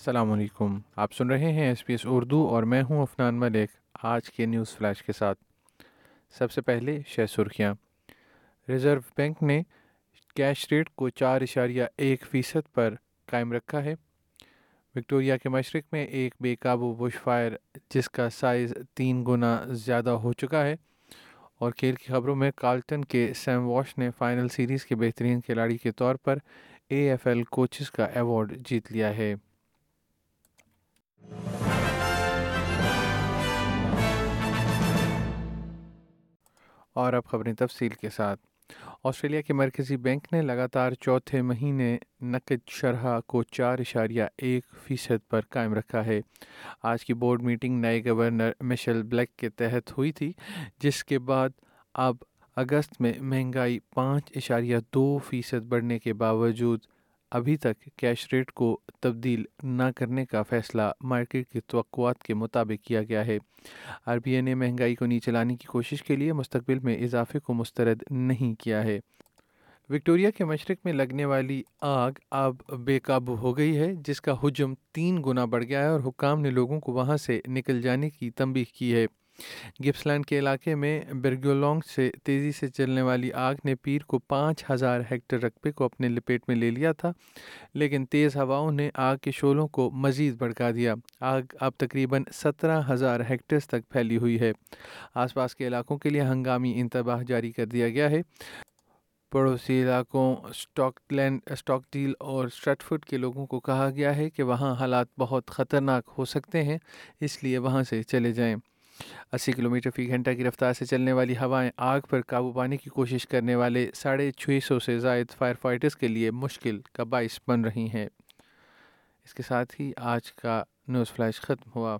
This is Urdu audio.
السلام علیکم۔ آپ سن رہے ہیں ایس پی ایس اردو اور میں ہوں افنان ملک، آج کے نیوز فلیش کے ساتھ۔ سب سے پہلے شہ سرخیاں۔ ریزرو بینک نے کیش ریٹ کو چار اشاریہ ایک فیصد پر قائم رکھا ہے۔ وکٹوریا کے مشرق میں ایک بے قابو بش فائر، جس کا سائز تین گنا زیادہ ہو چکا ہے۔ اور کھیل کی خبروں میں کالٹن کے سیم واش نے فائنل سیریز کے بہترین کھلاڑی کے طور پر اے ایف ایل کوچز کا ایوارڈ جیت لیا ہے۔ اور اب خبریں تفصیل کے ساتھ۔ آسٹریلیا کے مرکزی بینک نے لگاتار چوتھے مہینے نقد شرح کو چار اشاریہ ایک فیصد پر قائم رکھا ہے۔ آج کی بورڈ میٹنگ نئے گورنر مشل بلیک کے تحت ہوئی تھی، جس کے بعد اب اگست میں مہنگائی پانچ اشاریہ دو فیصد بڑھنے کے باوجود ابھی تک کیش ریٹ کو تبدیل نہ کرنے کا فیصلہ مارکیٹ کی توقعات کے مطابق کیا گیا ہے۔ آر بی آئی نے مہنگائی کو نیچے لانے کی کوشش کے لیے مستقبل میں اضافے کو مسترد نہیں کیا ہے۔ وکٹوریا کے مشرق میں لگنے والی آگ اب بے قابو ہو گئی ہے، جس کا حجم تین گنا بڑھ گیا ہے اور حکام نے لوگوں کو وہاں سے نکل جانے کی تنبیہ کی ہے۔ گپسلینڈ کے علاقے میں برگولونگ سے تیزی سے چلنے والی آگ نے پیر کو پانچ ہزار ہیکٹر رقبے کو اپنے لپیٹ میں لے لیا تھا، لیکن تیز ہواؤں نے آگ کے شولوں کو مزید بڑھکا دیا۔ آگ اب تقریباً سترہ ہزار ہیکٹرز تک پھیلی ہوئی ہے۔ آس پاس کے علاقوں کے لیے ہنگامی انتباہ جاری کر دیا گیا ہے۔ پڑوسی علاقوں اسٹاک لینڈ اسٹاک ڈیل اور اسٹریٹفڈ کے لوگوں کو کہا گیا ہے کہ وہاں حالات بہت خطرناک ہو سکتے ہیں، اس لیے وہاں سے چلے جائیں۔ اسی کلومیٹر فی گھنٹہ کی رفتار سے چلنے والی ہوائیں آگ پر قابو پانے کی کوشش کرنے والے ساڑھے چھ سو سے زائد فائر فائٹرز کے لیے مشکل کا باعث بن رہی ہیں۔ اس کے ساتھ ہی آج کا نیوز فلیش ختم ہوا۔